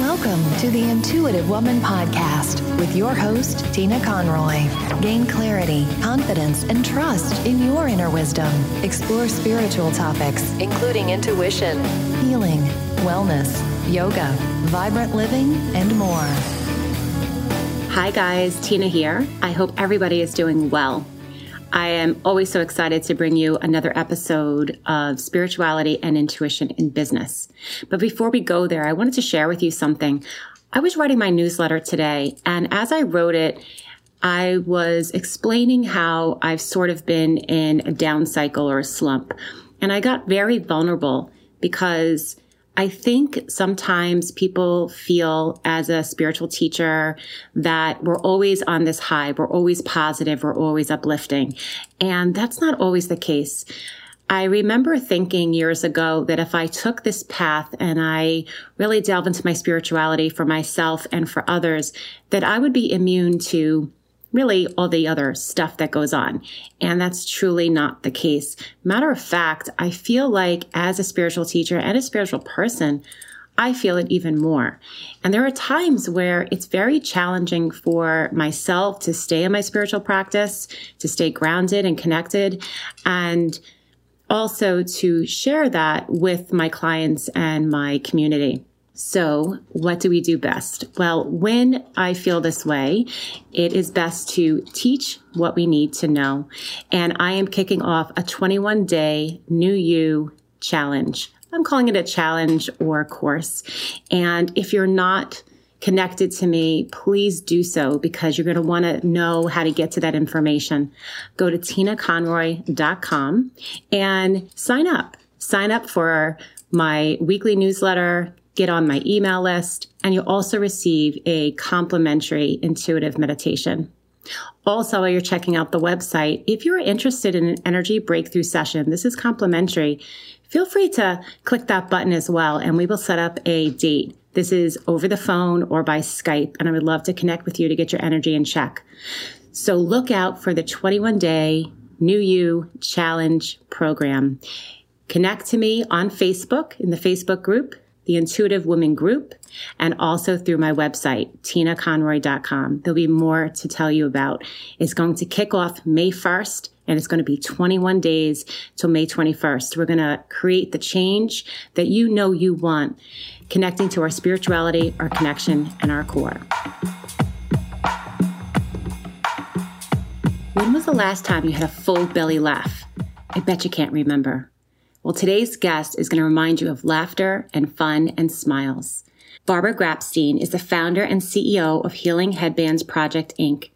Welcome to the Intuitive Woman Podcast with your host, Tina Conroy. Gain clarity, confidence, and trust in your inner wisdom. Explore spiritual topics, including intuition, healing, wellness, yoga, vibrant living, and more. Hi, guys, Tina here. I hope everybody is doing well. I am always so excited to bring you another episode of spirituality and intuition in business. But before we go there, I wanted to share with you something. I was writing my newsletter today, and as I wrote it, I was explaining how I've sort of been in a down cycle or a slump. And I got very vulnerable because I think sometimes people feel as a spiritual teacher that we're always on this high, we're always positive, we're always uplifting. And that's not always the case. I remember thinking years ago that if I took this path and I really delve into my spirituality for myself and for others, that I would be immune to really all the other stuff that goes on. And that's truly not the case. Matter of fact, I feel like as a spiritual teacher and a spiritual person, I feel it even more. And there are times where it's very challenging for myself to stay in my spiritual practice, to stay grounded and connected, and also to share that with my clients and my community. So, what do we do best? Well, when I feel this way, it is best to teach what we need to know. And I am kicking off a 21 day new you challenge. I'm calling it a challenge or course. And if you're not connected to me, please do so because you're going to want to know how to get to that information. Go to tinaconroy.com and sign up. Sign up for my weekly newsletter get on my email list, and you'll also receive a complimentary intuitive meditation. Also, while you're checking out the website, if you're interested in an energy breakthrough session, this is complimentary. Feel free to click that button as well, and we will set up a date. This is over the phone or by Skype, and I would love to connect with you to get your energy in check. So look out for the 21 day New You Challenge program. Connect to me on Facebook in the Facebook group the Intuitive Women Group, and also through my website, tinaconroy.com. There'll be more to tell you about. It's going to kick off May 1st and it's going to be 21 days till May 21st. We're going to create the change that you know you want, connecting to our spirituality, our connection, and our core. When was the last time you had a full belly laugh? I bet you can't remember. Well, today's guest is going to remind you of laughter and fun and smiles. Barbara Grapstein is the founder and CEO of Healing Headbands Project, Inc.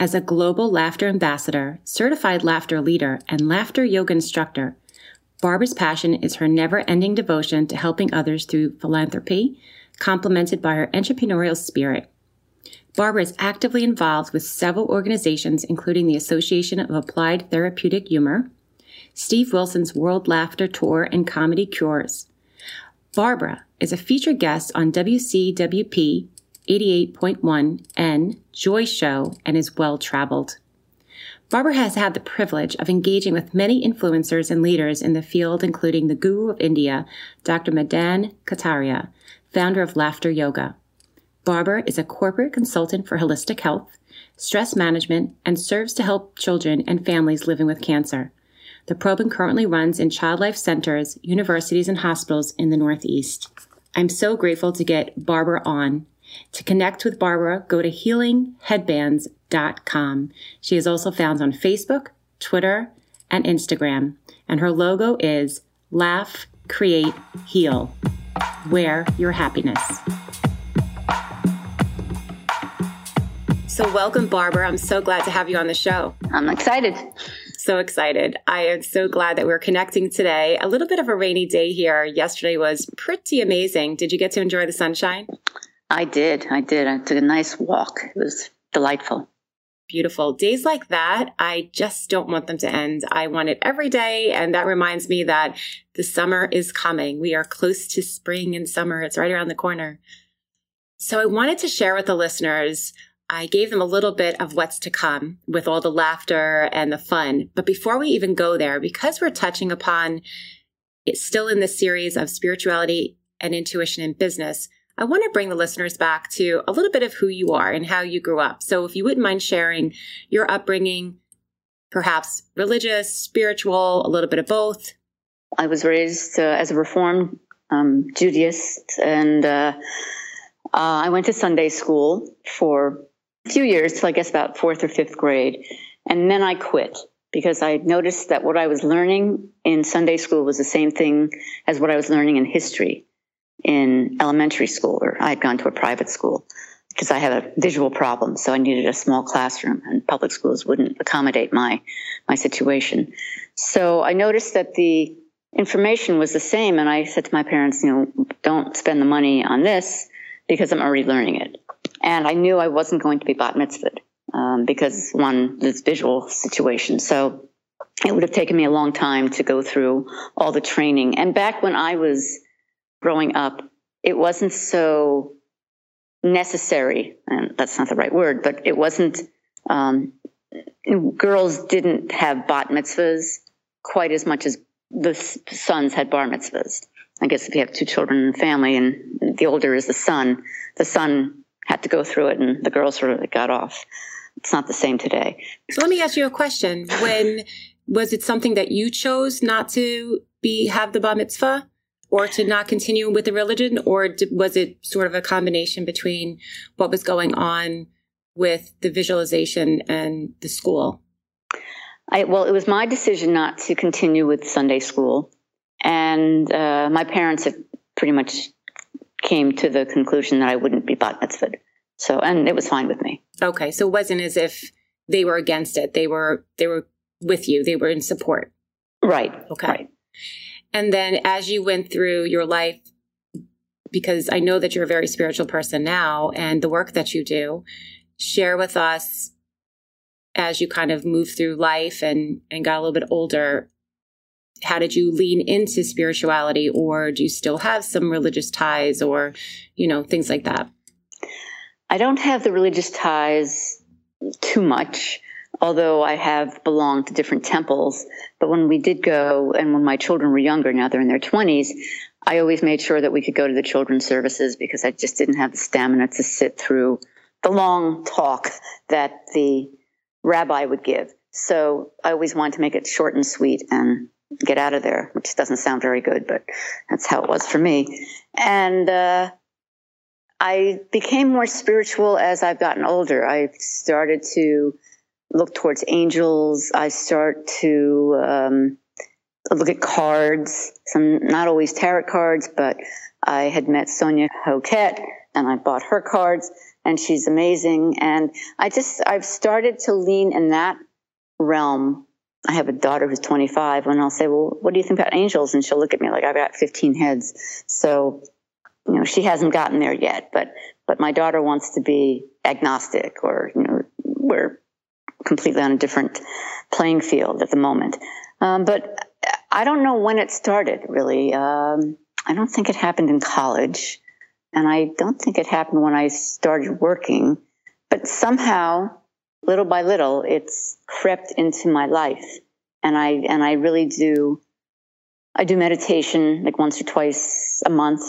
As a global laughter ambassador, certified laughter leader, and laughter yoga instructor, Barbara's passion is her never ending devotion to helping others through philanthropy, complemented by her entrepreneurial spirit. Barbara is actively involved with several organizations, including the Association of Applied Therapeutic Humor, Steve Wilson's World Laughter Tour and Comedy Cures. Barbara is a featured guest on WCWP 88.1 N Joy Show and is well traveled. Barbara has had the privilege of engaging with many influencers and leaders in the field, including the guru of India, Dr. Madan Kataria, founder of Laughter Yoga. Barbara is a corporate consultant for holistic health, stress management, and serves to help children and families living with cancer. The program currently runs in child life centers, universities, and hospitals in the Northeast. I'm so grateful to get Barbara on. To connect with Barbara, go to healingheadbands.com. She is also found on Facebook, Twitter, and Instagram. And her logo is Laugh, Create, Heal. Wear your happiness. So, welcome, Barbara. I'm so glad to have you on the show. I'm excited so excited. I am so glad that we're connecting today. A little bit of a rainy day here. Yesterday was pretty amazing. Did you get to enjoy the sunshine? I did. I did. I took a nice walk. It was delightful. Beautiful. Days like that, I just don't want them to end. I want it every day. And that reminds me that the summer is coming. We are close to spring and summer. It's right around the corner. So I wanted to share with the listeners I gave them a little bit of what's to come with all the laughter and the fun. But before we even go there, because we're touching upon it's still in the series of spirituality and intuition in business, I want to bring the listeners back to a little bit of who you are and how you grew up. So, if you wouldn't mind sharing your upbringing, perhaps religious, spiritual, a little bit of both. I was raised uh, as a Reformed um, Judaist, and uh, uh, I went to Sunday school for few years, I guess about fourth or fifth grade, and then I quit because I noticed that what I was learning in Sunday school was the same thing as what I was learning in history in elementary school, or I had gone to a private school because I had a visual problem, so I needed a small classroom, and public schools wouldn't accommodate my my situation. So I noticed that the information was the same, and I said to my parents, you know, don't spend the money on this because I'm already learning it. And I knew I wasn't going to be bat mitzvahed um, because one, this visual situation. So it would have taken me a long time to go through all the training. And back when I was growing up, it wasn't so necessary, and that's not the right word, but it wasn't, um, girls didn't have bat mitzvahs quite as much as the sons had bar mitzvahs. I guess if you have two children in a family and the older is the son, the son had to go through it and the girls sort of got off. It's not the same today. So let me ask you a question. When was it something that you chose not to be have the bar mitzvah or to not continue with the religion or was it sort of a combination between what was going on with the visualization and the school? I, well, it was my decision not to continue with Sunday school, and uh, my parents had pretty much came to the conclusion that I wouldn't be bat mitzvahed. So, and it was fine with me. Okay, so it wasn't as if they were against it; they were they were with you. They were in support. Right. Okay. Right. And then, as you went through your life, because I know that you're a very spiritual person now, and the work that you do, share with us as you kind of moved through life and and got a little bit older how did you lean into spirituality or do you still have some religious ties or you know things like that i don't have the religious ties too much although i have belonged to different temples but when we did go and when my children were younger now they're in their 20s i always made sure that we could go to the children's services because i just didn't have the stamina to sit through the long talk that the rabbi would give. So I always wanted to make it short and sweet and get out of there, which doesn't sound very good, but that's how it was for me. And uh, I became more spiritual as I've gotten older. I started to look towards angels. I start to um, look at cards, some not always tarot cards, but I had met Sonia Choquette and I bought her cards and she's amazing. And I just, I've started to lean in that realm. I have a daughter who's 25 and I'll say, well, what do you think about angels? And she'll look at me like I've got 15 heads. So, you know, she hasn't gotten there yet, but, but my daughter wants to be agnostic or, you know, we're completely on a different playing field at the moment. Um, but I don't know when it started really. Um, I don't think it happened in college. And I don't think it happened when I started working, but somehow, little by little, it's crept into my life. And I, and I really do, I do meditation like once or twice a month.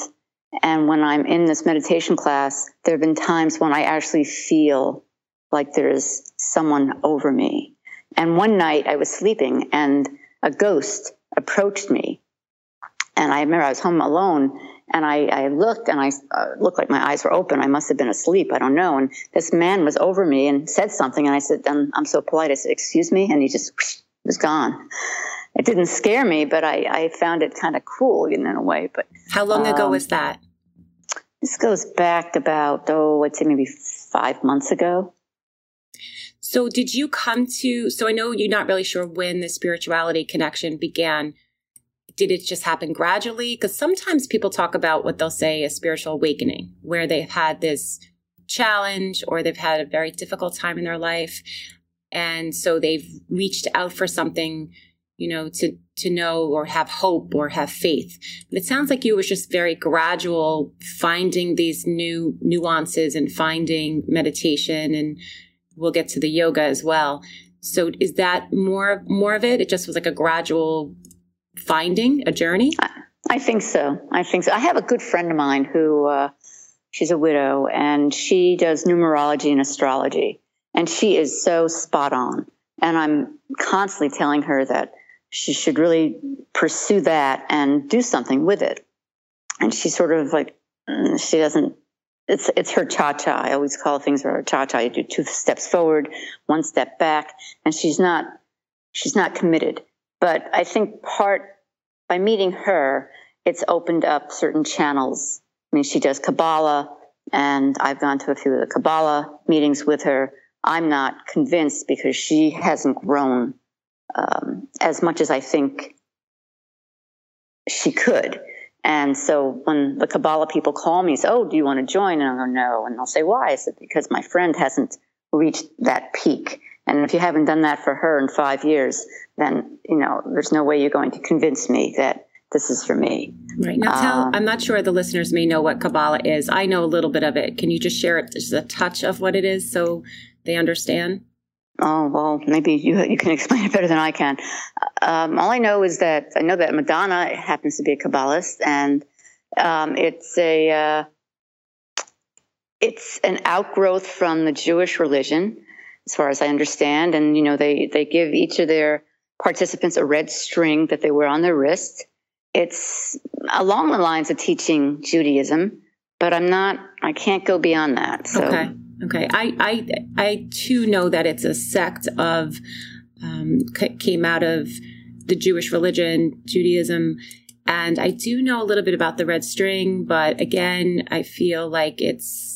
And when I'm in this meditation class, there have been times when I actually feel like there's someone over me. And one night I was sleeping and a ghost approached me. And I remember I was home alone and I, I looked and I uh, looked like my eyes were open. I must have been asleep. I don't know. And this man was over me and said something. And I said, I'm, I'm so polite. I said, excuse me. And he just whoosh, was gone. It didn't scare me, but I, I found it kind of cool in a way. But how long um, ago was that? This goes back about, oh, I'd say maybe five months ago. So did you come to, so I know you're not really sure when the spirituality connection began did it just happen gradually? Because sometimes people talk about what they'll say a spiritual awakening, where they've had this challenge or they've had a very difficult time in their life. And so they've reached out for something, you know, to, to know or have hope or have faith. But it sounds like you was just very gradual, finding these new nuances and finding meditation and we'll get to the yoga as well. So is that more more of it? It just was like a gradual finding a journey? I, I think so. I think so. I have a good friend of mine who uh, She's a widow and she does numerology and astrology. And she is so spot on. And I'm constantly telling her that she should really pursue that and do something with it. And she's sort of like, mm, she doesn't, it's, it's her cha cha. I always call things her cha cha. You do two steps forward, one step back. And she's not, she's not committed. But I think part by meeting her, it's opened up certain channels. I mean, she does Kabbalah, and I've gone to a few of the Kabbalah meetings with her. I'm not convinced because she hasn't grown um, as much as I think she could. And so when the Kabbalah people call me, say, "Oh, do you want to join?" and I go, "No," and they'll say, "Why?" I said, "Because my friend hasn't reached that peak." And if you haven't done that for her in five years, then you know there's no way you're going to convince me that this is for me. Right now, tell, um, I'm not sure the listeners may know what Kabbalah is. I know a little bit of it. Can you just share it, just a touch of what it is, so they understand? Oh well, maybe you you can explain it better than I can. Um, all I know is that I know that Madonna happens to be a Kabbalist, and um, it's a uh, it's an outgrowth from the Jewish religion, as far as I understand. And you know, they they give each of their participants a red string that they wear on their wrist. It's along the lines of teaching Judaism, but I'm not. I can't go beyond that. So. Okay. Okay. I I I too know that it's a sect of um, came out of the Jewish religion, Judaism. And I do know a little bit about the red string, but again, I feel like it's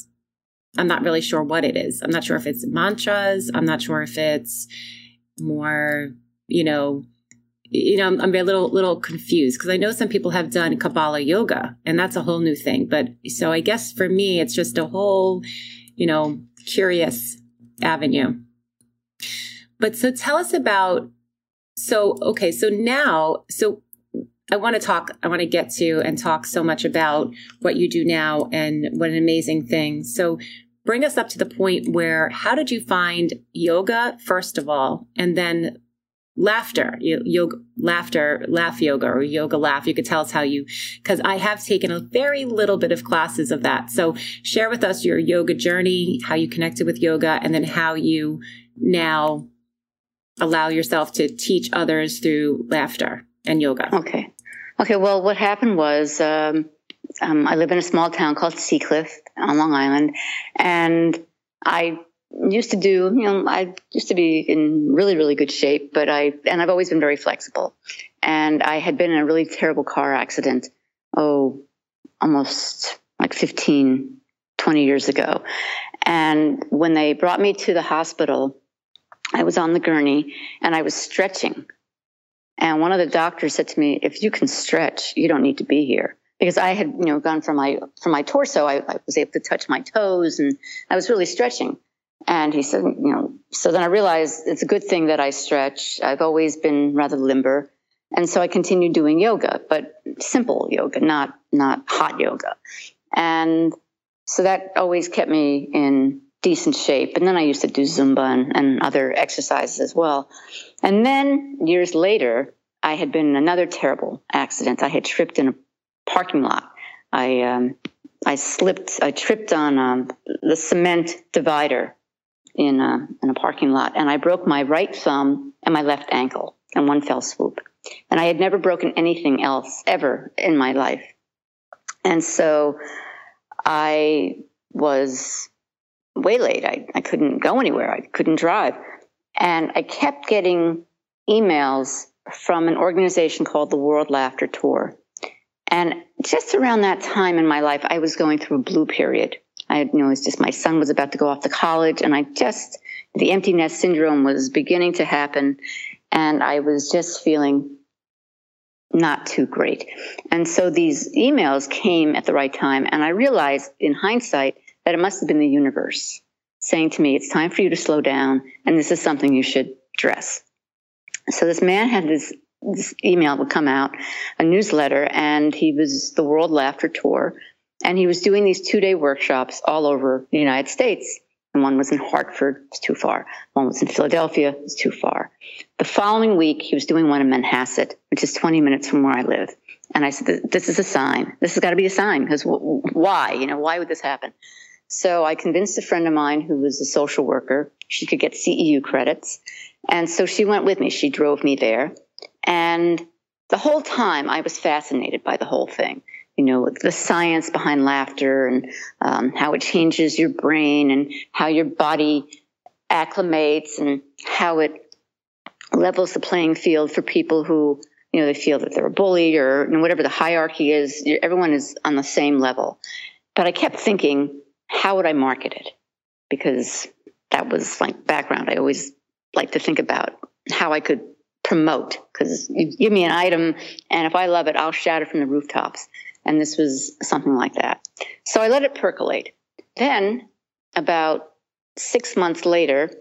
I'm not really sure what it is. I'm not sure if it's mantras. I'm not sure if it's more, you know, you know, I'm, I'm a little little confused because I know some people have done Kabbalah yoga, and that's a whole new thing. But so I guess for me, it's just a whole, you know, curious avenue. But so tell us about. So okay, so now, so I want to talk, I want to get to and talk so much about what you do now and what an amazing thing. So bring us up to the point where how did you find yoga first of all and then laughter yoga laughter laugh yoga or yoga laugh? You could tell us how you because i have taken a very little bit of classes of that. So share with us your yoga journey how you connected with yoga and then how you now allow yourself to teach others through laughter and yoga. Okay. Okay well what happened was um, um, I live in a small town called Seacliff on Long Island, and I used to do, you know, I used to be in really, really good shape, but I, and I've always been very flexible. And I had been in a really terrible car accident, oh, almost like 15, 20 years ago. And when they brought me to the hospital, I was on the gurney and I was stretching. And one of the doctors said to me, if you can stretch, you don't need to be here because I had, you know, gone from my from my torso, I, I, was able to touch my toes, and I was really stretching. And he said, you know, so then I realized it's a good thing that I stretch. I've always been rather limber, and so I continued doing yoga, but simple yoga, not not hot yoga. And so that always kept me in decent shape. And then I used to do Zumba and, and other exercises as well. And then years later, I had been in another terrible accident. I had tripped in a parking lot. I um, I slipped, I tripped on um, the cement divider in a, in a parking lot, and I broke my right thumb and my left ankle in one fell swoop. And I had never broken anything else ever in my life. And so I was waylaid. I, I couldn't go anywhere. I couldn't drive. And I kept getting emails from an organization called the World Laughter Tour. And just around that time in my life, I was going through a blue period. I you know, it was just my son was about to go off to college, and I just, the empty nest syndrome was beginning to happen. And I was just feeling not too great. And so these emails came at the right time. And I realized in hindsight that it must have been the universe saying to me, it's time for you to slow down, and this is something you should address. So this man had this this email would come out, a newsletter, and he was the World Laughter Tour. And he was doing these two day workshops all over the United States. And one was in Hartford, it's too far. One was in Philadelphia, it's too far. The following week, he was doing one in Manhasset, which is 20 minutes from where I live. And I said, this is a sign. This has got to be a sign because why? You know, why would this happen? So I convinced a friend of mine who was a social worker. She could get CEU credits. And so she went with me. She drove me there. And the whole time I was fascinated by the whole thing. You know, the science behind laughter and um, how it changes your brain and how your body acclimates and how it levels the playing field for people who, you know, they feel that they're a bully or you know, whatever the hierarchy is. Everyone is on the same level. But I kept thinking, how would I market it? Because that was like background. I always like to think about how I could promote because you give me an item and if I love it, I'll shout it from the rooftops. And this was something like that. So I let it percolate. Then, about six months later,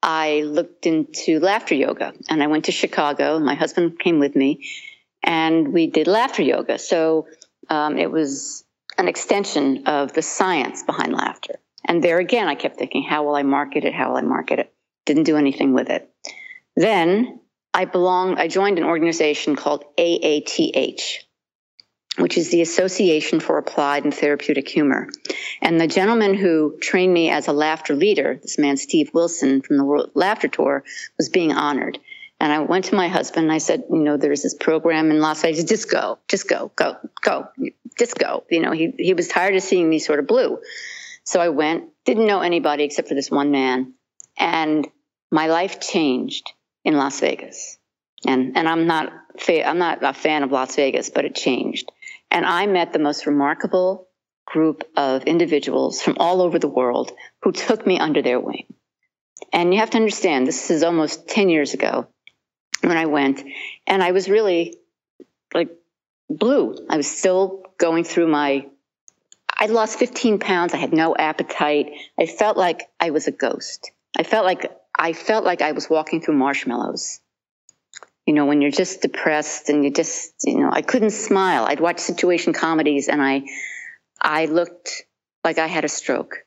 I looked into laughter yoga and I went to Chicago. My husband came with me and we did laughter yoga. So um, it was an extension of the science behind laughter. And there again, I kept thinking, how will I market it? How will I market it? Didn't do anything with it. Then I belong, I joined an organization called AATH, which is the Association for Applied and Therapeutic Humor. And the gentleman who trained me as a laughter leader, this man, Steve Wilson from the World Laughter Tour, was being honored. And I went to my husband and I said, you know, there's this program in Las Vegas. Just go, just go, go, go, just go. You know, he, he was tired of seeing me sort of blue. So I went, didn't know anybody except for this one man. And my life changed in Las Vegas. And, and I'm not, fa- I'm not a fan of Las Vegas, but it changed. And I met the most remarkable group of individuals from all over the world who took me under their wing. And you have to understand, this is almost 10 years ago when I went, and I was really like blue. I was still going through my, I lost 15 pounds. I had no appetite. I felt like I was a ghost. I felt like I felt like I was walking through marshmallows. You know, when you're just depressed and you just, you know, I couldn't smile. I'd watch situation comedies and I, I looked like I had a stroke.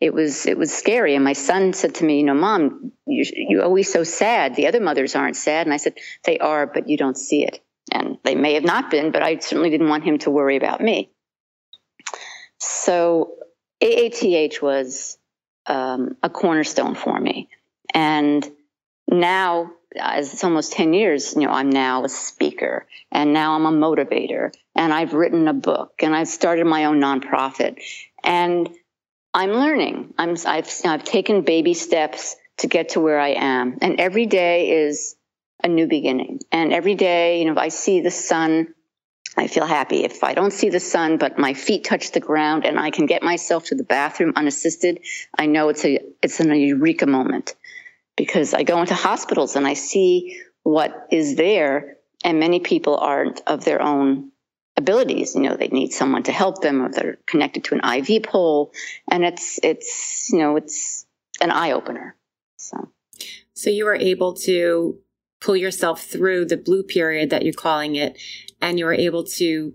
It was, it was scary. And my son said to me, you know, mom, you, you're always so sad. The other mothers aren't sad. And I said, they are, but you don't see it. And they may have not been, but I certainly didn't want him to worry about me. So AATH was um, a cornerstone for me. And now, as it's almost 10 years, you know, I'm now a speaker and now I'm a motivator and I've written a book and I've started my own nonprofit and I'm learning. I'm, I've, I've taken baby steps to get to where I am. And every day is a new beginning. And every day, you know, I see the sun I feel happy. If I don't see the sun, but my feet touch the ground and I can get myself to the bathroom unassisted, I know it's a it's an eureka moment because I go into hospitals and I see what is there, and many people aren't of their own abilities. You know, they need someone to help them, or they're connected to an IV pole, and it's it's you know it's an eye opener. So, so you were able to pull yourself through the blue period that you're calling it and you're able to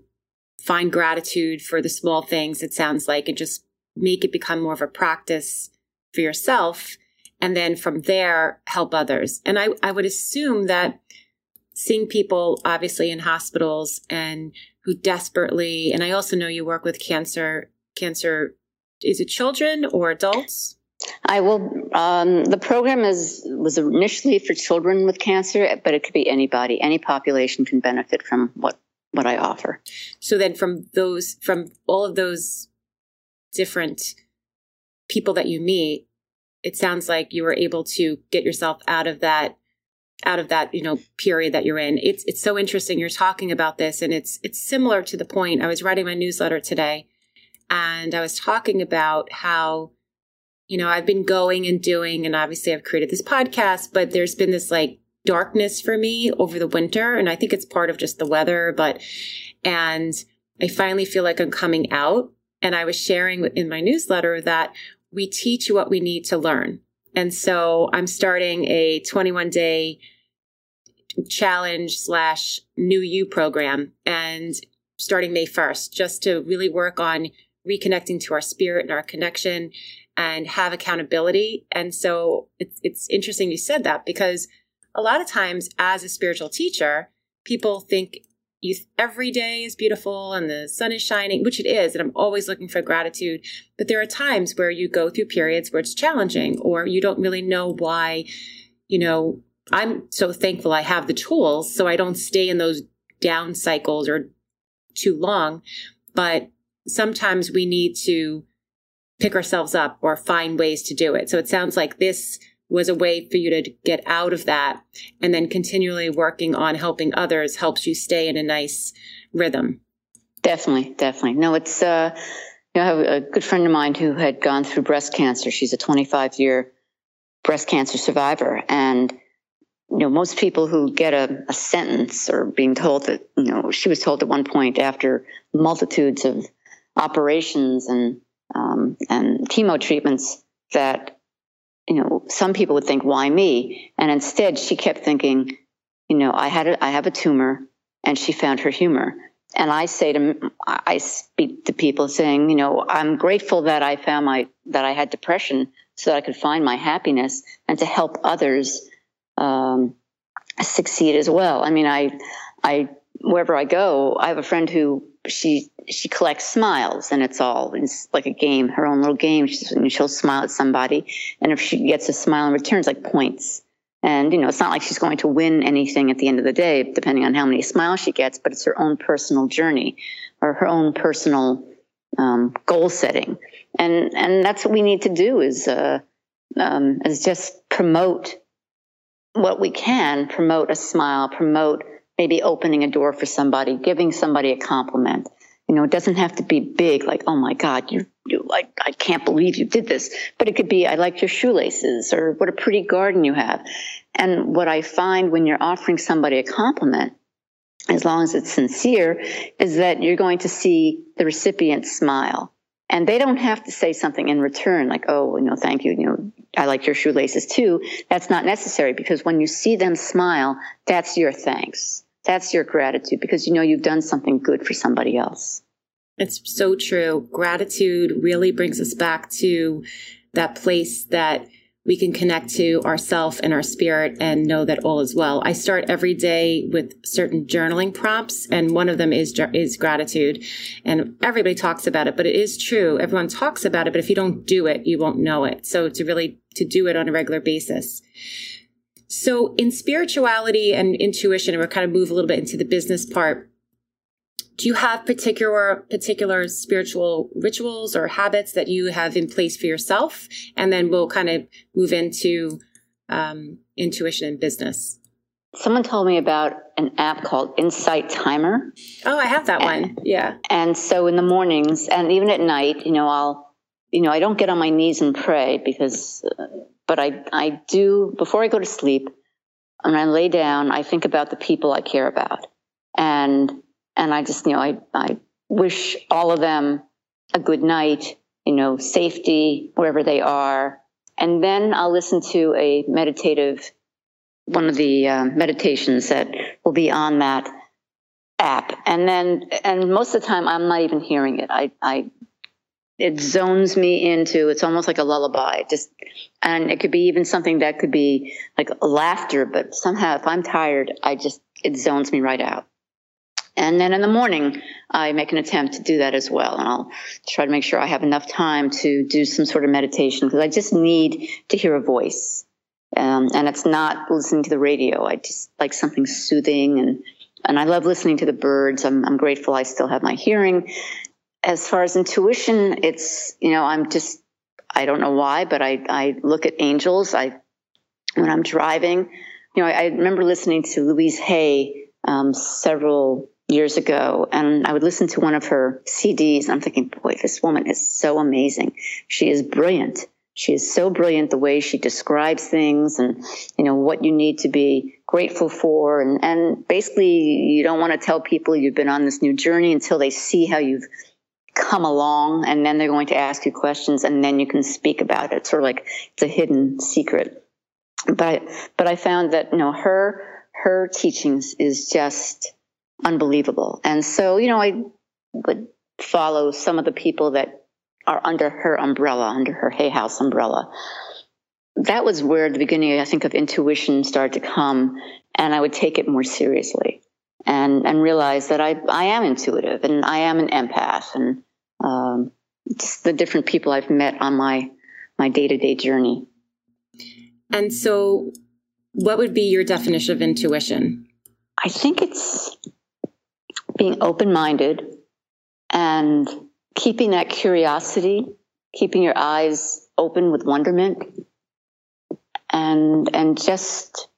find gratitude for the small things, it sounds like, and just make it become more of a practice for yourself. And then from there, help others. And I, I would assume that seeing people obviously in hospitals and who desperately, and I also know you work with cancer, cancer, is it children or adults? I will. Um, the program is was initially for children with cancer, but it could be anybody. Any population can benefit from what what I offer. So then, from those, from all of those different people that you meet, it sounds like you were able to get yourself out of that out of that you know period that you're in it's it's so interesting you're talking about this and it's it's similar to the point i was writing my newsletter today and i was talking about how you know, I've been going and doing, and obviously I've created this podcast, but there's been this like darkness for me over the winter. And I think it's part of just the weather, but, and I finally feel like I'm coming out. And I was sharing in my newsletter that we teach what we need to learn. And so I'm starting a 21 day challenge slash new you program and starting May 1st, just to really work on reconnecting to our spirit and our connection and have accountability. And so it's, it's interesting you said that because a lot of times as a spiritual teacher, people think you, every day is beautiful and the sun is shining, which it is, and I'm always looking for gratitude. But there are times where you go through periods where it's challenging or you don't really know why, you know, I'm so thankful I have the tools so I don't stay in those down cycles or too long. But sometimes we need to pick ourselves up or find ways to do it. So it sounds like this was a way for you to get out of that and then continually working on helping others helps you stay in a nice rhythm. Definitely, definitely. No, it's uh you know, I have a good friend of mine who had gone through breast cancer. She's a 25 year breast cancer survivor and you know, most people who get a, a sentence or being told that, you know, she was told at one point after multitudes of operations and um, and chemo treatments that you know some people would think why me? And instead she kept thinking you know i had a, i have a tumor and she found her humor. And i say to i speak to people saying you know i'm grateful that i found my that i had depression so that i could find my happiness and to help others um, succeed as well. I mean i i wherever i go i have a friend who she she collects smiles and it's all it's like a game her own little game. She's, she'll smile at somebody and if she gets a smile in return it's like points. And you know it's not like she's going to win anything at the end of the day depending on how many smiles she gets but it's her own personal journey or her own personal um, goal setting. And and that's what we need to do is uh, um, is just promote what we can promote a smile promote maybe opening a door for somebody, giving somebody a compliment. You know, it doesn't have to be big, like, oh my God, you, you, I, I can't believe you did this. But it could be, I like your shoelaces or what a pretty garden you have. And what I find when you're offering somebody a compliment, as long as it's sincere, is that you're going to see the recipient smile. And they don't have to say something in return, like, oh, you know, thank you, you know, I like your shoelaces too. That's not necessary because when you see them smile, that's your thanks. That's your gratitude because you know you've done something good for somebody else. It's so true. Gratitude really brings us back to that place that we can connect to ourself and our spirit and know that all is well. I start every day with certain journaling prompts and one of them is is gratitude. And everybody talks about it, but it is true. Everyone talks about it, but if you don't do it, you won't know it. So to really to do it on a regular basis. So in spirituality and intuition, and we'll kind of move a little bit into the business part. Do you have particular particular spiritual rituals or habits that you have in place for yourself? And then we'll kind of move into um, intuition and business. Someone told me about an app called Insight Timer. Oh, I have that and, one. Yeah. And so in the mornings and even at night, you know, I'll, you know, I don't get on my knees and pray because uh, but I, I do, before I go to sleep, when I lay down, I think about the people I care about. And, and I just, you know, I, I wish all of them a good night, you know, safety wherever they are. And then I'll listen to a meditative, one of the uh, meditations that will be on that app. And then, and most of the time, I'm not even hearing it. I, I it zones me into it's almost like a lullaby just and it could be even something that could be like laughter but somehow if i'm tired i just it zones me right out and then in the morning i make an attempt to do that as well and i'll try to make sure i have enough time to do some sort of meditation because i just need to hear a voice um, and it's not listening to the radio i just like something soothing and and I love listening to the birds. I'm, I'm grateful I still have my hearing as far as intuition, it's, you know, I'm just, I don't know why, but I, I look at angels. I, when I'm driving, you know, I, I remember listening to Louise Hay um, several years ago, and I would listen to one of her CDs. I'm thinking, boy, this woman is so amazing. She is brilliant. She is so brilliant the way she describes things and, you know, what you need to be grateful for. And, and basically, you don't want to tell people you've been on this new journey until they see how you've come along and then they're going to ask you questions and then you can speak about it. Sort of like it's a hidden secret. But but I found that you know her her teachings is just unbelievable. And so, you know, I would follow some of the people that are under her umbrella, under her Hay House umbrella. That was where the beginning, I think, of intuition started to come, and I would take it more seriously. And and realize that I I am intuitive and I am an empath and um, just the different people I've met on my my day to day journey. And so, what would be your definition of intuition? I think it's being open minded and keeping that curiosity, keeping your eyes open with wonderment, and and just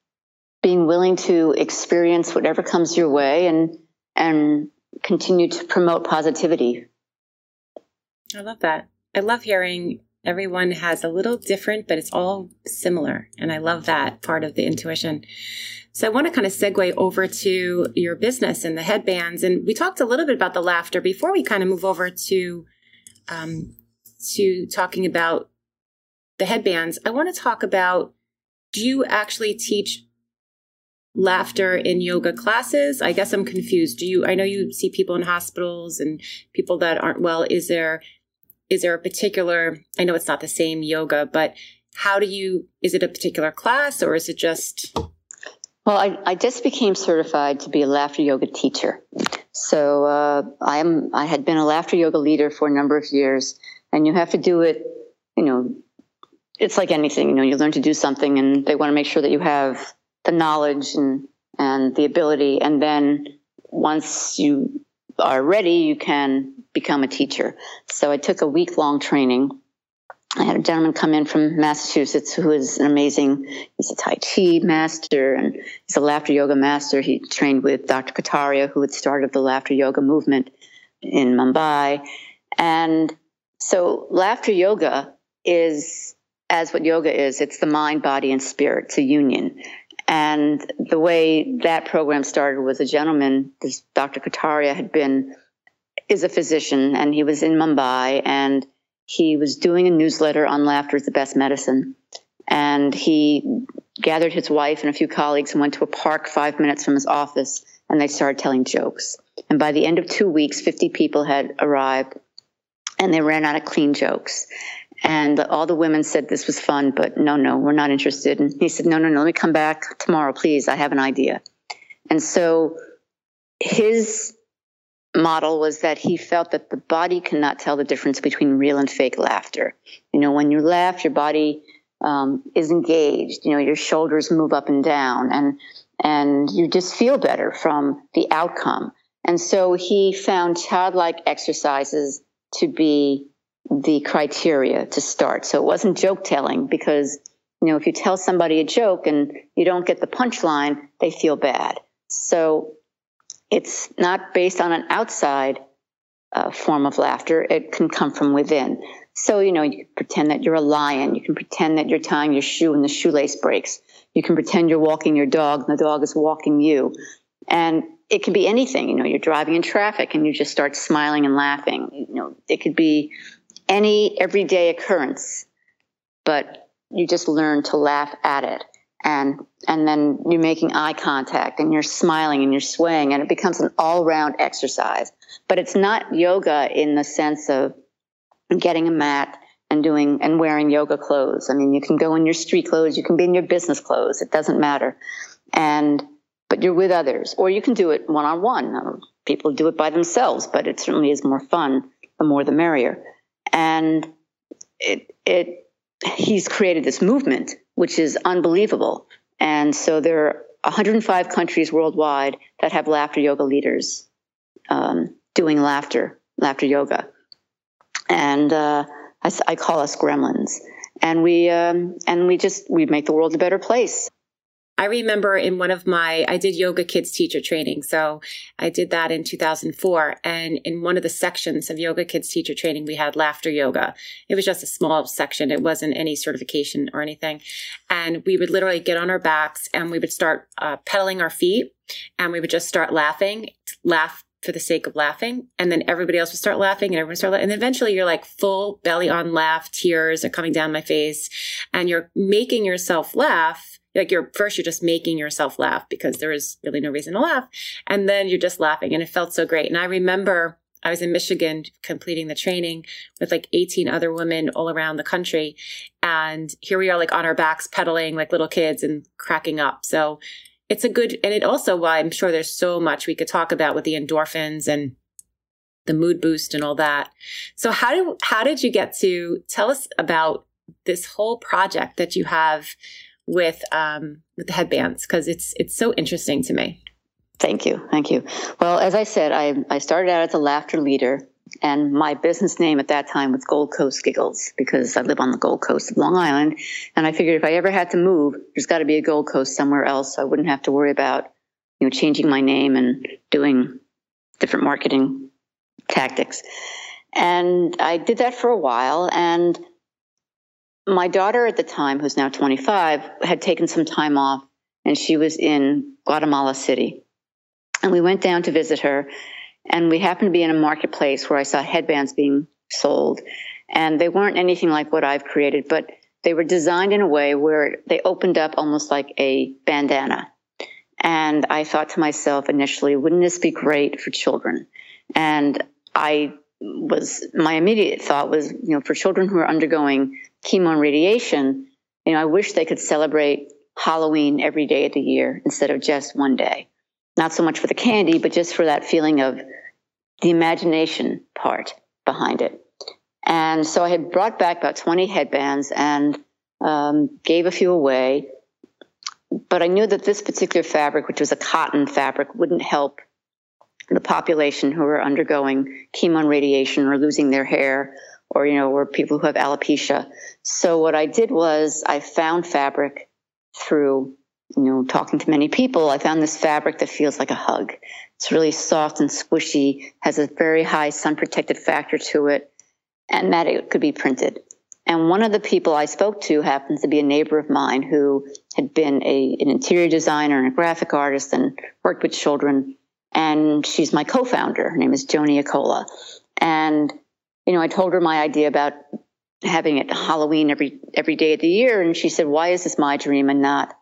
being willing to experience whatever comes your way and and continue to promote positivity. I love that. I love hearing everyone has a little different, but it's all similar. And I love that part of the intuition. So I want to kind of segue over to your business and the headbands. And we talked a little bit about the laughter before we kind of move over to um, to talking about the headbands. I want to talk about do you actually teach laughter in yoga classes? I guess I'm confused. Do you I know you see people in hospitals and people that aren't well. Is there is there a particular I know it's not the same yoga, but how do you is it a particular class or is it just well, I, I just became certified to be a laughter yoga teacher. So uh, I am I had been a laughter yoga leader for a number of years, and you have to do it. You know, it's like anything. You know, you learn to do something, and they want to make sure that you have the knowledge and and the ability. And then once you are ready you can become a teacher. So i took a week long training. I had a gentleman come in from massachusetts who is an amazing he's a tai chi master and he's a laughter yoga master. He trained with dr kataria who had started the laughter yoga movement in mumbai. And so laughter yoga is as what yoga is it's the mind body and spirit. It's a union and the way that program started was a gentleman, this Dr. Kataria had been, is a physician, and he was in Mumbai, and he was doing a newsletter on laughter is the best medicine. And he gathered his wife and a few colleagues and went to a park five minutes from his office, and they started telling jokes. And by the end of two weeks, 50 people had arrived, and they ran out of clean jokes. And all the women said this was fun, but no, no, we're not interested. And he said, no, no, no, let me come back tomorrow, please. I have an idea. And so his model was that he felt that the body cannot tell the difference between real and fake laughter. You know, when you laugh, your body um, is engaged. You know, your shoulders move up and down, and and you just feel better from the outcome. And so he found childlike exercises to be the criteria to start. So it wasn't joke telling because, you know, if you tell somebody a joke and you don't get the punchline, they feel bad. So it's not based on an outside uh, form of laughter. It can come from within. So, you know, you can pretend that you're a lion. You can pretend that you're tying your shoe and the shoelace breaks. You can pretend you're walking your dog and the dog is walking you. And it can be anything. You know, you're driving in traffic and you just start smiling and laughing. You know, it could be any everyday occurrence, but you just learn to laugh at it. And, and then you're making eye contact and you're smiling and you're swaying and it becomes an all round exercise. But it's not yoga in the sense of getting a mat and doing and wearing yoga clothes. I mean, you can go in your street clothes, you can be in your business clothes, it doesn't matter. And, but you're with others, or you can do it one on one. People do it by themselves, but it certainly is more fun. The more the merrier and it it he's created this movement which is unbelievable. And so there are 105 countries worldwide that have laughter yoga leaders um, doing laughter laughter yoga, and uh, I, I, call us gremlins. And we um, and we just we make the world a better place. I remember in one of my, I did yoga kids teacher training. So I did that in 2004. And in one of the sections of yoga kids teacher training, we had laughter yoga. It was just a small section. It wasn't any certification or anything. And we would literally get on our backs and we would start uh, pedaling our feet and we would just start laughing, laugh for the sake of laughing. And then everybody else would start laughing and everyone start laughing. And eventually you're like full belly on laugh, tears are coming down my face and you're making yourself laugh like you're first you're just making yourself laugh because there is really no reason to laugh. And then you're just laughing and it felt so great. And i remember i was in michigan completing the training with like 18 other women all around the country. And here we are like on our backs pedaling like little kids and cracking up. So it's a good, and it also, why I'm sure there's so much we could talk about with the endorphins and the mood boost and all that. So how do, how did you get to tell us about this whole project that you have with, um, with the headbands? Cause it's, it's so interesting to me. Thank you. Thank you. Well, as I said, I, I started out as a laughter leader and my business name at that time was Gold Coast Giggles because I live on the Gold Coast of Long Island. And I figured if I ever had to move, there's got to be a Gold Coast somewhere else. So I wouldn't have to worry about, you know, changing my name and doing different marketing tactics. And I did that for a while. And my daughter at the time, who's now 25, had taken some time off and she was in Guatemala City. And we went down to visit her and we happened to be in a marketplace where I saw headbands being sold. And they weren't anything like what I've created, but they were designed in a way where they opened up almost like a bandana. And I thought to myself initially, wouldn't this be great for children? And I was, my immediate thought was, you know, for children who are undergoing chemo and radiation, you know, I wish they could celebrate Halloween every day of the year instead of just one day not so much for the candy, but just for that feeling of the imagination part behind it. And so I had brought back about 20 headbands and um, gave a few away. But I knew that this particular fabric, which was a cotton fabric, wouldn't help the population who are undergoing chemo and radiation or losing their hair or, you know, or people who have alopecia. So what I did was I found fabric through you know, talking to many people, I found this fabric that feels like a hug. It's really soft and squishy, has a very high sun protected factor to it, and that it could be printed. And one of the people I spoke to happens to be a neighbor of mine who had been a, an interior designer and a graphic artist and worked with children. And she's my co-founder. Her name is Joanie Accolla. And, you know, I told her my idea about having it Halloween every, every day of the year. And she said, why is this my dream and not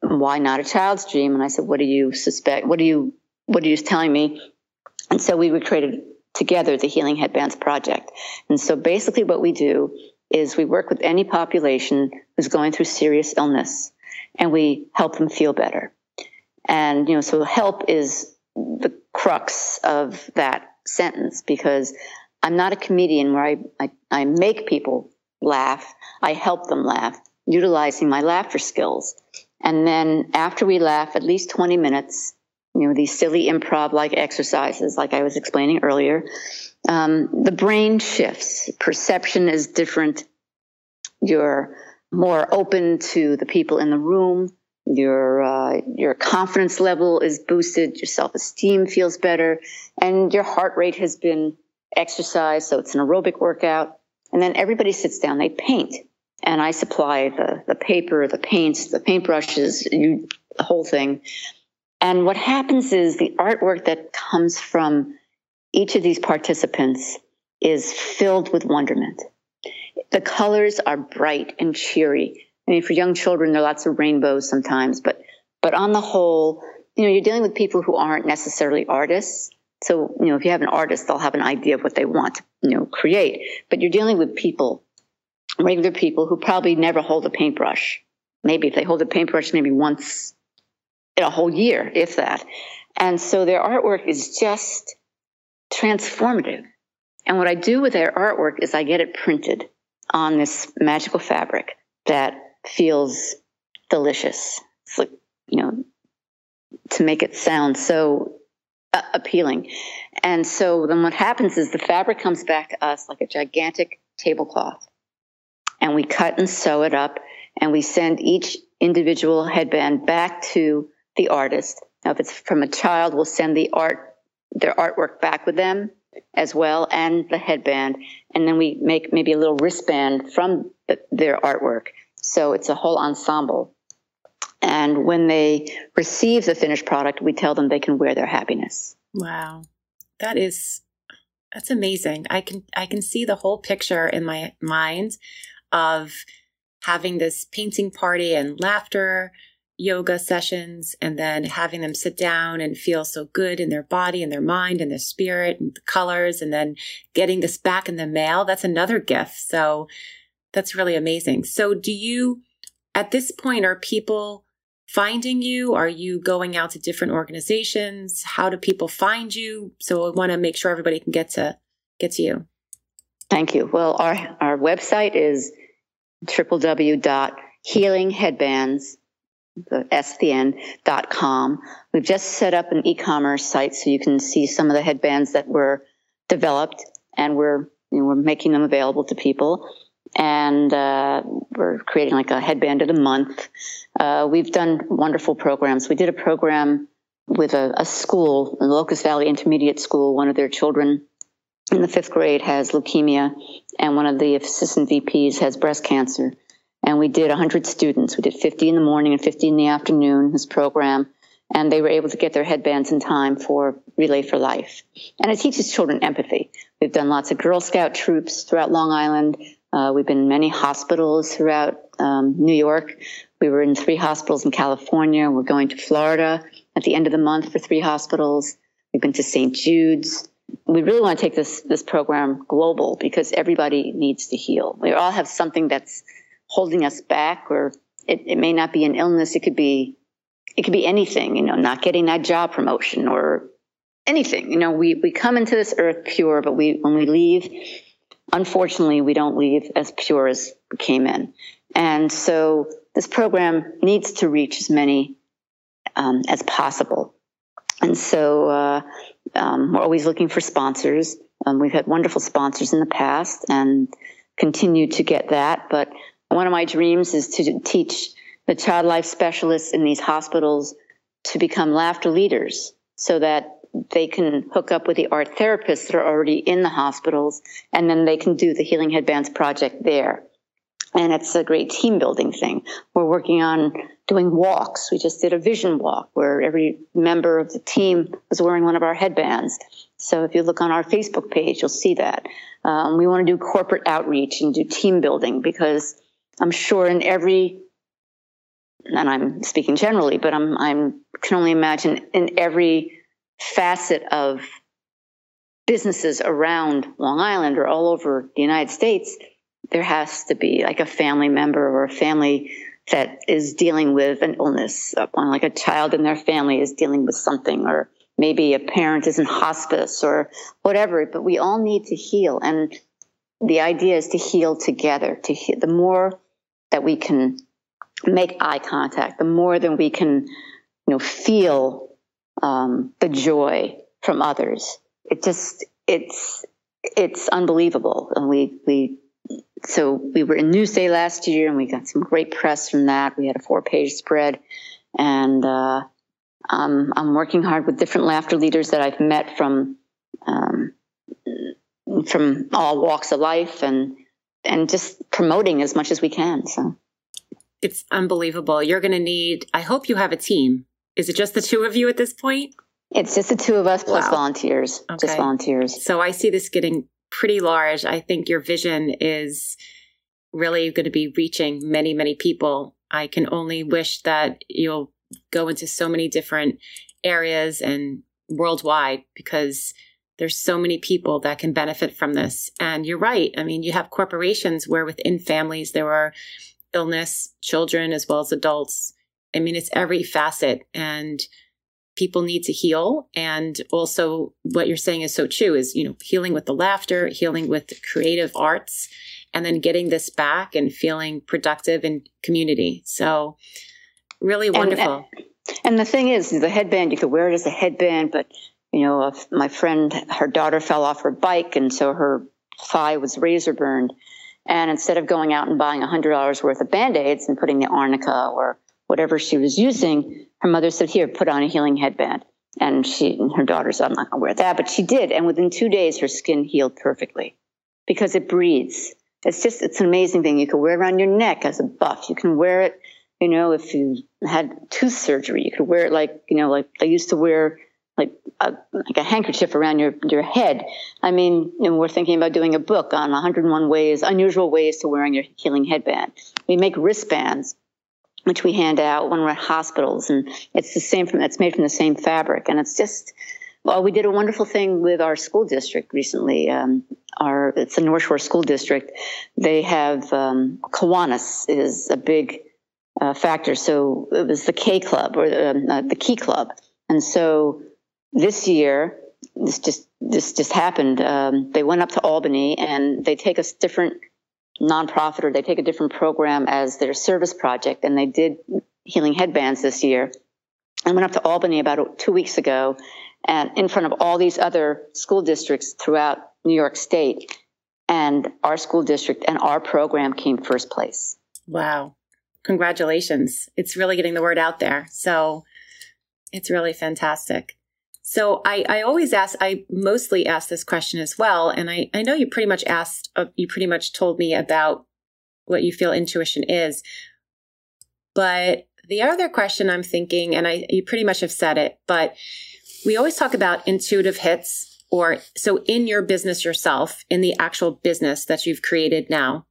why not a child's dream? And I said, what do you suspect? What do you, what are you telling me? And so we created together the Healing Headbands Project. And so basically what we do is we work with any population who's going through serious illness and we help them feel better. And, you know, so help is the crux of that sentence because I'm not a comedian where I, I, I make people laugh. I help them laugh utilizing my laughter skills. And then after we laugh, at least 20 minutes, you know, these silly improv like exercises, like I was explaining earlier, um, the brain shifts. Perception is different. You're more open to the people in the room. Your uh, your confidence level is boosted. Your self esteem feels better, and your heart rate has been exercised. So it's an aerobic workout. And then everybody sits down. They paint and I supply the, the paper, the paints, the paintbrushes, you, the whole thing. And what happens is the artwork that comes from each of these participants is filled with wonderment. The colors are bright and cheery. I mean, for young children, there are lots of rainbows sometimes, but but on the whole, you know, you're dealing with people who aren't necessarily artists. So, you know, if you have an artist, they'll have an idea of what they want to, you know, create. But you're dealing with people regular people who probably never hold a paintbrush. Maybe if they hold a paintbrush, maybe once in a whole year, if that. And so their artwork is just transformative. And what I do with their artwork is I get it printed on this magical fabric that feels delicious. It's like, you know, to make it sound so uh, appealing. And so then what happens is the fabric comes back to us like a gigantic tablecloth and we cut and sew it up and we send each individual headband back to the artist. Now, if it's from a child, we'll send the art, their artwork back with them as well and the headband. And then we make maybe a little wristband from the, their artwork. So it's a whole ensemble. And when they receive the finished product, we tell them they can wear their happiness. Wow. That is that's amazing. I can I can see the whole picture in my mind of having this painting party and laughter yoga sessions and then having them sit down and feel so good in their body and their mind and their spirit and the colors and then getting this back in the mail that's another gift so that's really amazing so do you at this point are people finding you? Are you going out to different organizations? How do people find you? So I want to make sure everybody can get to get to you. Thank you. Well, our our website is www.healingheadbands the S the end, dot com. We've just set up an e-commerce site so you can see some of the headbands that were developed and we're you know, we're making them available to people and uh, we're creating like a headband of the month. Uh, we've done wonderful programs. We did a program with a, a school, the Locust Valley Intermediate School. One of their children in the fifth grade has leukemia, and one of the assistant VPs has breast cancer. And we did 100 students. We did 50 in the morning and 50 in the afternoon, this program. And they were able to get their headbands in time for Relay for Life. And it teaches children empathy. We've done lots of Girl Scout troops throughout Long Island. Uh, we've been in many hospitals throughout um, New York. We were in three hospitals in California. We're going to Florida at the end of the month for three hospitals. We've been to St. Jude's. We really want to take this this program global because everybody needs to heal. We all have something that's holding us back, or it, it may not be an illness. It could be it could be anything. You know, not getting that job promotion or anything. You know, we we come into this earth pure, but we when we leave unfortunately, we don't leave as pure as we came in. And so this program needs to reach as many um, as possible. And so uh, um, we're always looking for sponsors. Um, we've had wonderful sponsors in the past and continue to get that. But one of my dreams is to teach the child life specialists in these hospitals to become laughter leaders so that they can hook up with the art therapists that are already in the hospitals, and then they can do the Healing Headbands project there. And it's a great team building thing. We're working on doing walks. We just did a vision walk where every member of the team was wearing one of our headbands. So if you look on our Facebook page, you'll see that. Um, we want to do corporate outreach and do team building because I'm sure in every and I'm speaking generally, but I'm I'm can only imagine in every facet of businesses around Long Island or all over the United States, there has to be like a family member or a family that is dealing with an illness, like a child in their family is dealing with something, or maybe a parent is in hospice or whatever. But we all need to heal, and the idea is to heal together. To heal, the more that we can make eye contact, the more that we can, you know, feel um, the joy from others. It just it's it's unbelievable, and we we so we were in Newsday last year, and we got some great press from that. We had a four page spread, and uh, I'm I'm working hard with different laughter leaders that I've met from um, from all walks of life, and and just promoting as much as we can. So it's unbelievable. You're going to need. I hope you have a team is it just the two of you at this point? It's just the two of us plus wow. volunteers. Okay. Just volunteers. So I see this getting pretty large. I think your vision is really going to be reaching many, many people. I can only wish that you'll go into so many different areas and worldwide because there's so many people that can benefit from this. And you're right. I mean, you have corporations where within families there are illness, children as well as adults I mean, it's every facet and people need to heal. And also what you're saying is so true is, you know, healing with the laughter, healing with creative arts, and then getting this back and feeling productive in community. So really uh, wonderful. And, and the thing is, the headband, you could wear it as a headband, but you know, my friend, her daughter fell off her bike, and so her thigh was razor burned. And instead of going out and buying $100 worth of band aids and putting the arnica or whatever she was using, her mother said, Here, put on a healing headband. And she and her daughter said, I'm not to wear that. But she did. And within two days, her skin healed perfectly because it breathes. It's just, it's an amazing thing. You can wear it around your neck as a buff. You can wear it, you know, if you had tooth surgery, you could wear it like, you know, like they used to wear like a, like a handkerchief around your, your head. I mean, you know, we're thinking about doing a book on 101 ways, unusual ways to wearing your healing headband. We make wristbands which we hand out when we're at hospitals, and it's the same from it's made from the same fabric, and it's just well, we did a wonderful thing with our school district recently. Um, our it's the North Shore School District. They have um, Kiwanis is a big uh, factors. So it was the K Club or the, um, uh, the Key Club, and so this year, this just this just happened. Um, they went up to Albany and they take us different nonprofit or they take a different program as their service project, and they did healing headbands this year. I went up to Albany about two weeks ago, and in front of all these other school districts throughout New York State, and our school district and our program came first place. Wow. Congratulations. It's really getting the word out there. So it's really fantastic. So I, I always ask, I mostly ask this question as well. And I, I know you pretty much asked, uh, you pretty much told me about what you feel intuition is. But the other question I'm thinking, and I, you pretty much have said it, but we always talk about intuitive hits or so in your business yourself, in the actual business that you've created now,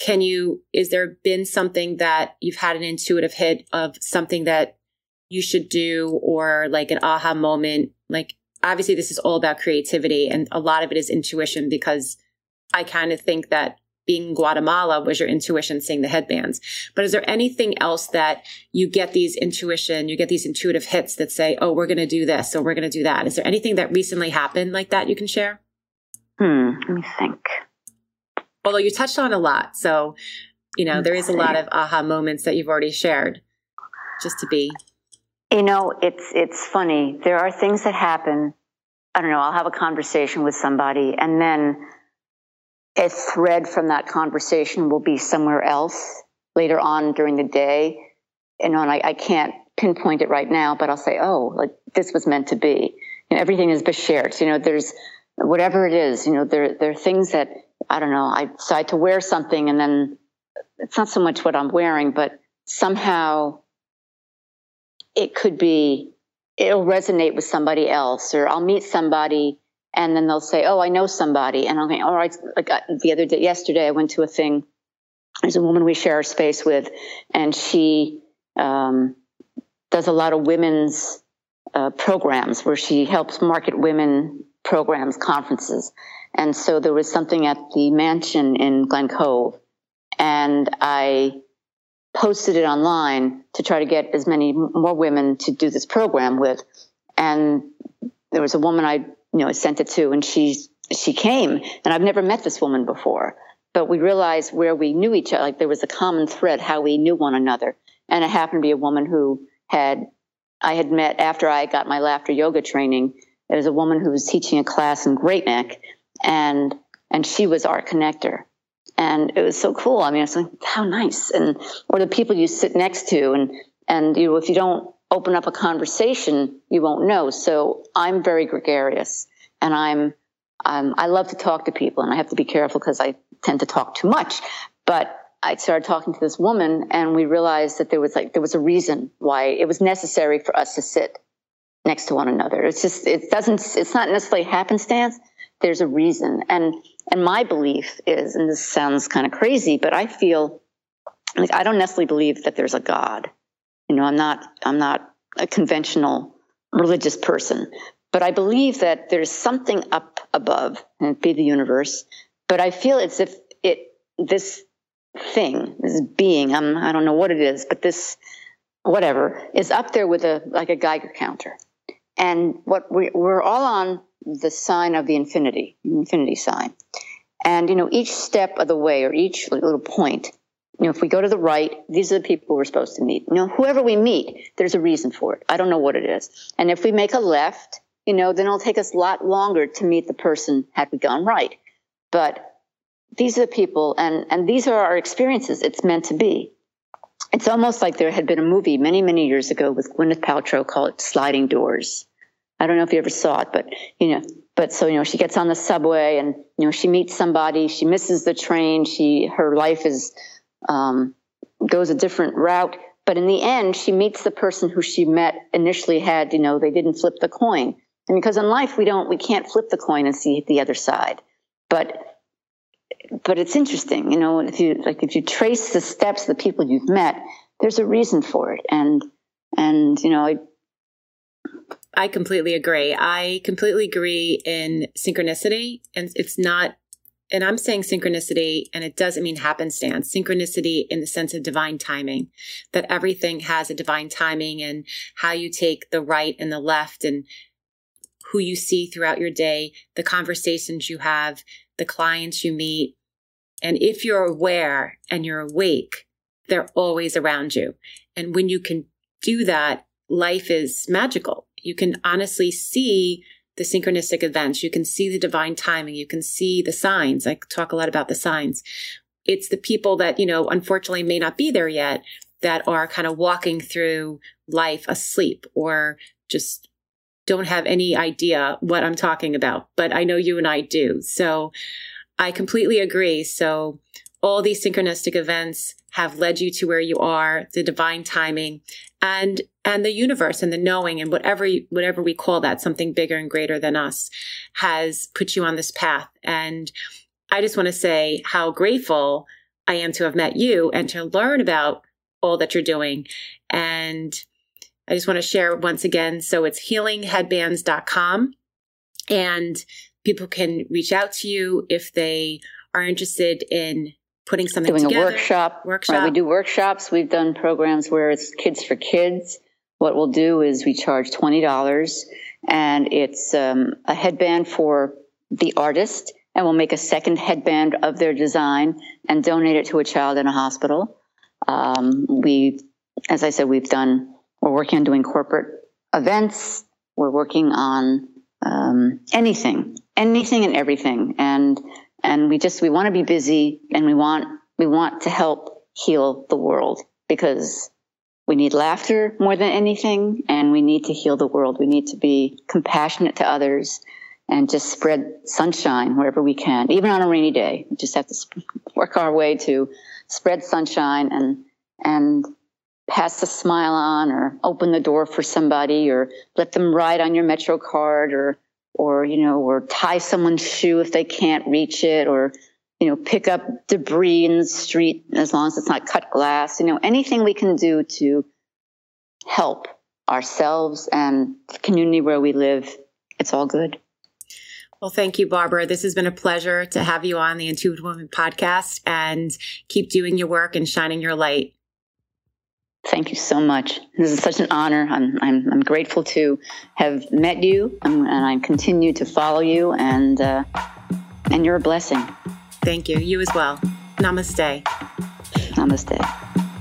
can you, is there been something that you've had an intuitive hit of something that you should do or like an aha moment? Like, obviously, this is all about creativity and a lot of it is intuition because I kind of think that being in Guatemala was your intuition seeing the headbands. But is there anything else that you get these intuition, you get these intuitive hits that say, oh, we're going to do this or we're going to do that? Is there anything that recently happened like that you can share? Hmm, let me think. Although you touched on a lot. So, you know, there is a lot of aha moments that you've already shared just to be. You know, it's, it's funny. There are things that happen. I don't know. I'll have a conversation with somebody and then a thread from that conversation will be somewhere else later on during the day. And I, I can't pinpoint it right now, but I'll say, oh, like this was meant to be. You know, everything is. So, you know, there's whatever it is, you know, there, there are things that, I don't know, I decide to wear something and then it's not so much what I'm wearing, but somehow it could be, it'll resonate with somebody else or I'll meet somebody and then they'll say, "Oh, I know somebody," and I'm like, "All right." Like uh, the other day, yesterday, I went to a thing. There's a woman we share a space with, and she um, does a lot of women's uh, programs where she helps market women programs, conferences. And so there was something at the mansion in Glen Cove, and I posted it online to try to get as many more women to do this program with. And there was a woman I you know, sent it to, and she she came, and I've never met this woman before, but we realized where we knew each other, like there was a common thread how we knew one another, and it happened to be a woman who had I had met after I got my laughter yoga training. It was a woman who was teaching a class in Great Neck, and and she was our connector, and it was so cool. I mean, it's like how nice, and or the people you sit next to, and and you know if you don't open up a conversation, you won't know. So I'm very gregarious and I'm, um, I love to talk to people and I have to be careful because I tend to talk too much. But I started talking to this woman and we realized that there was like, there was a reason why it was necessary for us to sit next to one another. It's just, it doesn't, it's not necessarily happenstance. There's a reason. And, and my belief is, and this sounds kind of crazy, but I feel like I don't necessarily believe that there's a God. You know, I'm not I'm not a conventional religious person, but I believe that there's something up above, and be the universe. But I feel as if it this thing, this being, I'm, I don't know what it is, but this whatever is up there with a like a Geiger counter. And what we, we're all on the sign of the infinity, infinity sign. And you know, each step of the way or each little point you know, if we go to the right, these are the people we're supposed to meet. You know, whoever we meet, there's a reason for it. I don't know what it is. And if we make a left, you know, then it'll take us a lot longer to meet the person had we gone right. But these are the people and, and these are our experiences. It's meant to be. It's almost like there had been a movie many, many years ago with Gwyneth Paltrow called Sliding Doors. I don't know if you ever saw it, but you know, but so you know, she gets on the subway and you know, she meets somebody, she misses the train, she her life is um, goes a different route. But in the end, she meets the person who she met initially had, you know, they didn't flip the coin. And because in life we don't, we can't flip the coin and see the other side. But, but it's interesting, you know, if you, like, if you trace the steps, the people you've met, there's a reason for it. And, and, you know, I, I completely agree. I completely agree in synchronicity. And it's not and I'm saying synchronicity, and it doesn't mean happenstance, synchronicity in the sense of divine timing, that everything has a divine timing and how you take the right and the left and who you see throughout your day, the conversations you have, the clients you meet. And if you're aware and you're awake, they're always around you. And when you can do that, life is magical. You can honestly see the synchronistic events. You can see the divine timing. You can see the signs. I talk a lot about the signs. It's the people that, you know, unfortunately may not be there yet that are kind of walking through life asleep or just don't have any idea what I'm talking about. But I know you and I do. So I completely agree. So all these synchronistic events have led you to where you are, the divine timing and and the universe and the knowing and whatever whatever we call that something bigger and greater than us has put you on this path. And i just want to say how grateful i am to have met you and to learn about all that you're doing. And i just want to share once again so it's healingheadbands.com and people can reach out to you if they are interested in putting something doing together. a workshop. Workshop. Right, we do workshops. We've done programs where it's kids for kids. What we'll do is we charge twenty dollars, and it's um, a headband for the artist, and we'll make a second headband of their design and donate it to a child in a hospital. Um, we, as I said, we've done. We're working on doing corporate events. We're working on um, anything, anything and everything, and and we just we want to be busy and we want we want to help heal the world because we need laughter more than anything and we need to heal the world. We need to be compassionate to others and just spread sunshine wherever we can even on a rainy day. We just have to work our way to spread sunshine and and pass a smile on or open the door for somebody or let them ride on your metro card or or you know or tie someone's shoe if they can't reach it or you know pick up debris in the street as long as it's not cut glass you know anything we can do to help ourselves and the community where we live it's all good well, thank you, Barbara. This has been a pleasure to have you on the Intuitive Woman podcast and keep doing your work and shining your light. Thank you so much. This is such an honor. I'm, I'm, I'm grateful to have met you and, and I continue to follow you and, uh, and you're a blessing. Thank you. You as well. Namaste. Namaste.